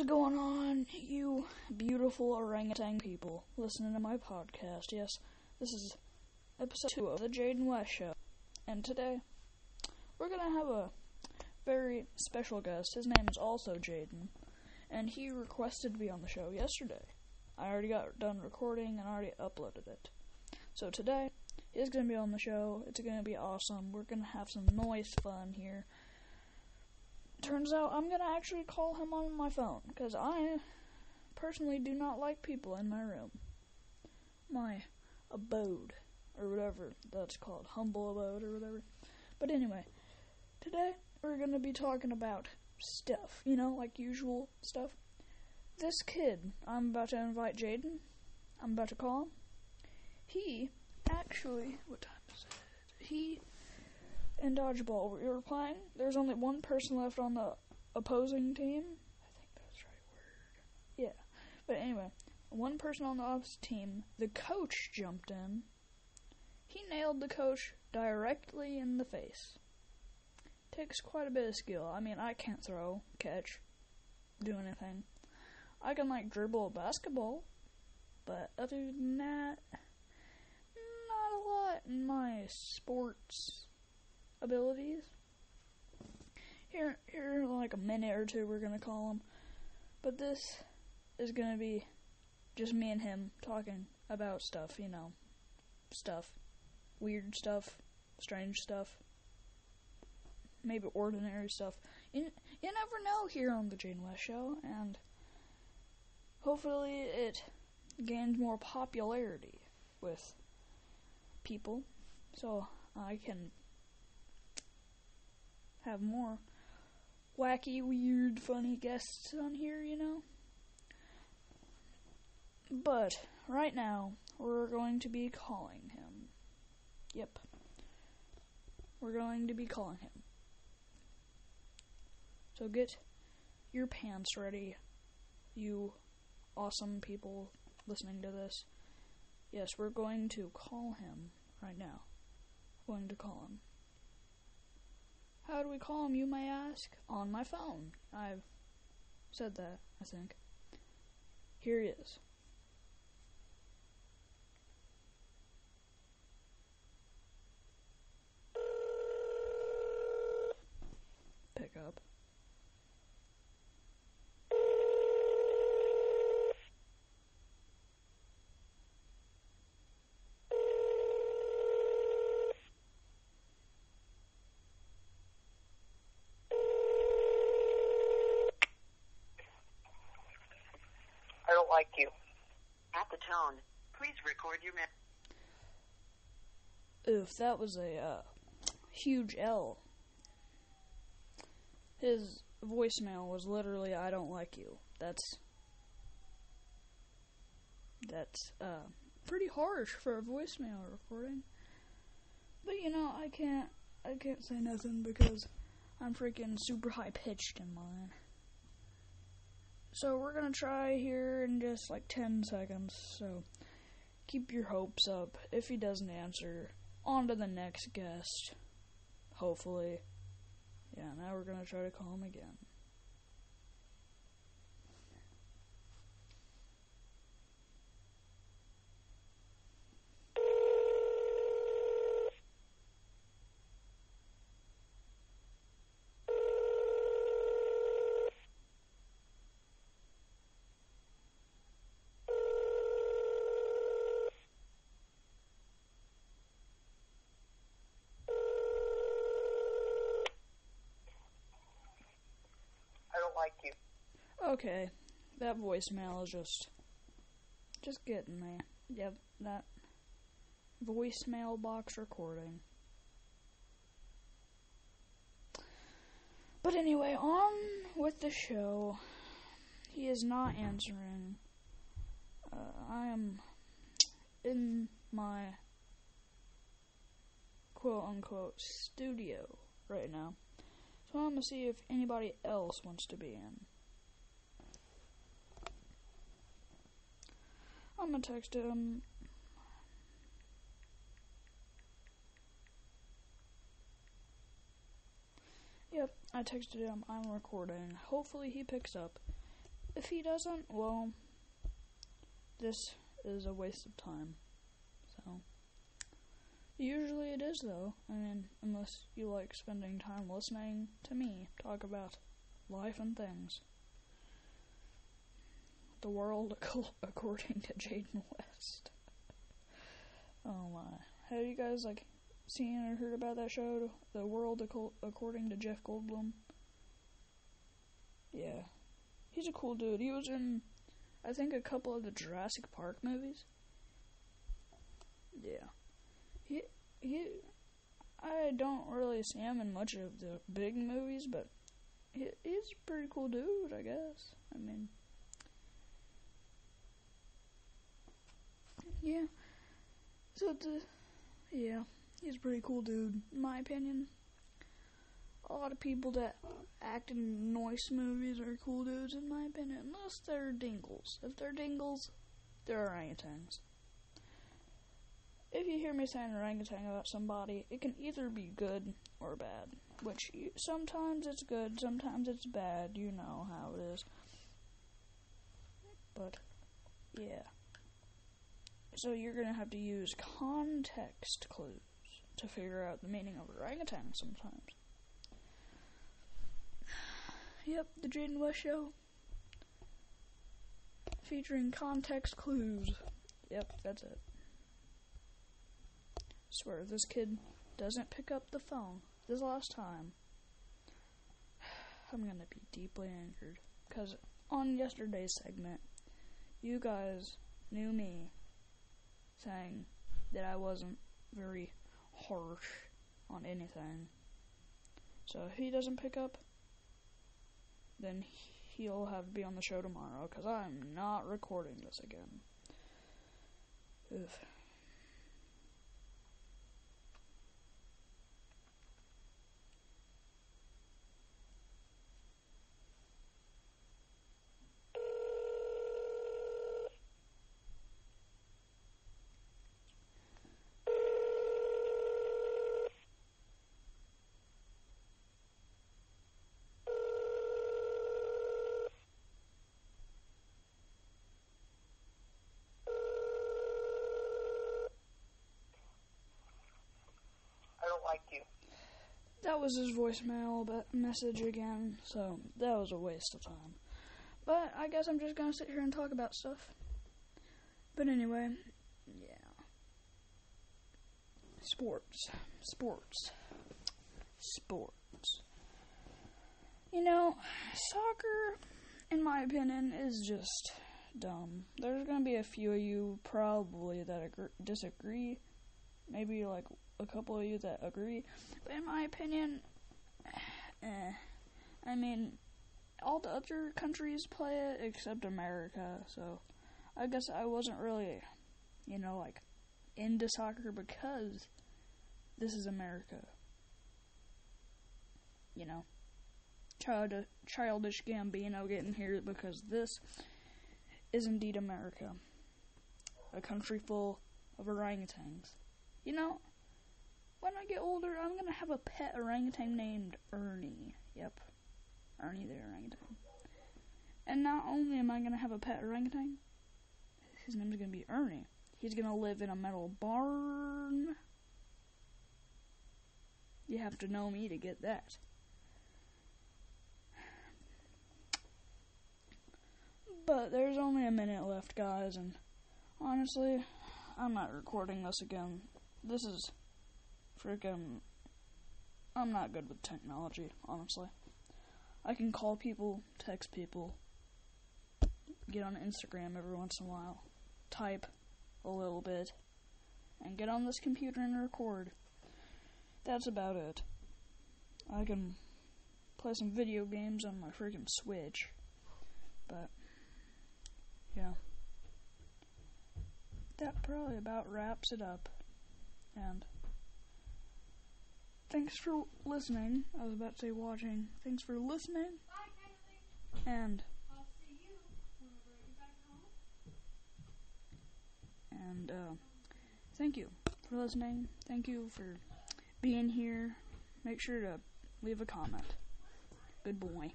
is going on, you beautiful orangutan people listening to my podcast? Yes, this is episode two of the Jayden West Show. And today, we're going to have a very special guest. His name is also Jaden, and he requested to be on the show yesterday. I already got done recording and already uploaded it. So today, he's going to be on the show. It's going to be awesome. We're going to have some noise fun here turns out I'm gonna actually call him on my phone because I personally do not like people in my room. My abode, or whatever that's called, humble abode, or whatever. But anyway, today we're gonna be talking about stuff, you know, like usual stuff. This kid, I'm about to invite Jaden, I'm about to call him. He actually, what time is it? He in dodgeball we were playing. There's only one person left on the opposing team. I think that's right word. Yeah. But anyway, one person on the opposite team, the coach jumped in. He nailed the coach directly in the face. Takes quite a bit of skill. I mean, I can't throw, catch, do anything. I can like dribble a basketball, but other than that, not a lot in my sports abilities. Here, here, like a minute or two, we're gonna call him. But this is gonna be just me and him talking about stuff, you know, stuff, weird stuff, strange stuff, maybe ordinary stuff. You, you never know here on the Jane West Show, and hopefully it gains more popularity with people, so I can have more wacky, weird, funny guests on here, you know? But right now, we're going to be calling him. Yep. We're going to be calling him. So get your pants ready, you awesome people listening to this. Yes, we're going to call him right now. Going to call him. How do we call him, you may ask? On my phone. I've said that, I think. Here he is. Pick up. I don't like you. At the tone, please record your message. Oof, that was a uh, huge L. His voicemail was literally "I don't like you." That's that's uh, pretty harsh for a voicemail recording. But you know, I can't I can't say nothing because I'm freaking super high pitched in mine. So we're gonna try here in just like 10 seconds. So keep your hopes up. If he doesn't answer, on to the next guest. Hopefully. Yeah, now we're gonna try to call him again. I don't like you. Okay, that voicemail is just just getting me. Yep, that voicemail box recording. But anyway, on with the show. He is not answering. Uh, I am in my quote unquote studio right now. So I'm gonna see if anybody else wants to be in. I'm gonna text him. Yep, I texted him. I'm recording. Hopefully he picks up. if he doesn't, well, this is a waste of time. So, usually it is, though. I mean, unless you like spending time listening to me talk about life and things. The world according to Jayden West. oh my. Have you guys, like, seen or heard about that show, The World According to Jeff Goldblum? Yeah. He's a cool dude. He was in, I think, a couple of the Jurassic Park movies. Yeah. He, I don't really see him in much of the big movies, but he, he's a pretty cool dude, I guess. I mean, yeah. So the, yeah, he's a pretty cool dude, in my opinion. A lot of people that act in noise movies are cool dudes, in my opinion, unless they're dingles. If they're dingles, they're orangutans. If you hear me saying orangutan about somebody, it can either be good or bad. Which you, sometimes it's good, sometimes it's bad. You know how it is. But yeah. So you're gonna have to use context clues to figure out the meaning of orangutan sometimes. Yep, the Jayden West Show. Featuring context clues. Yep, that's it. Swear, this kid doesn't pick up the phone this last time. I'm gonna be deeply angered. Because on yesterday's segment, you guys knew me saying that I wasn't very harsh on anything. So if he doesn't pick up, then he'll have to be on the show tomorrow because I'm not recording this again. Ugh. That was his voicemail but message again, so that was a waste of time. But I guess I'm just gonna sit here and talk about stuff. But anyway, yeah. Sports. Sports. Sports. You know, soccer, in my opinion, is just dumb. There's gonna be a few of you probably that agree, disagree. Maybe like a couple of you that agree. But in my opinion, eh. I mean, all the other countries play it except America, so I guess I wasn't really, you know, like into soccer because this is America. You know, child childish Gambino getting here because this is indeed America, a country full of orangutans. You know, when I get older, I'm gonna have a pet orangutan named Ernie. Yep, Ernie the orangutan. And not only am I gonna have a pet orangutan, his name's gonna be Ernie. He's gonna live in a metal barn. You have to know me to get that. But there's only a minute left, guys, and honestly, I'm not recording this again. This is freaking. I'm not good with technology, honestly. I can call people, text people, get on Instagram every once in a while, type a little bit, and get on this computer and record. That's about it. I can play some video games on my freaking Switch, but yeah. That probably about wraps it up. And thanks for listening. I was about to say watching. Thanks for listening. And and uh, thank you for listening. Thank you for being here. Make sure to leave a comment. Good boy.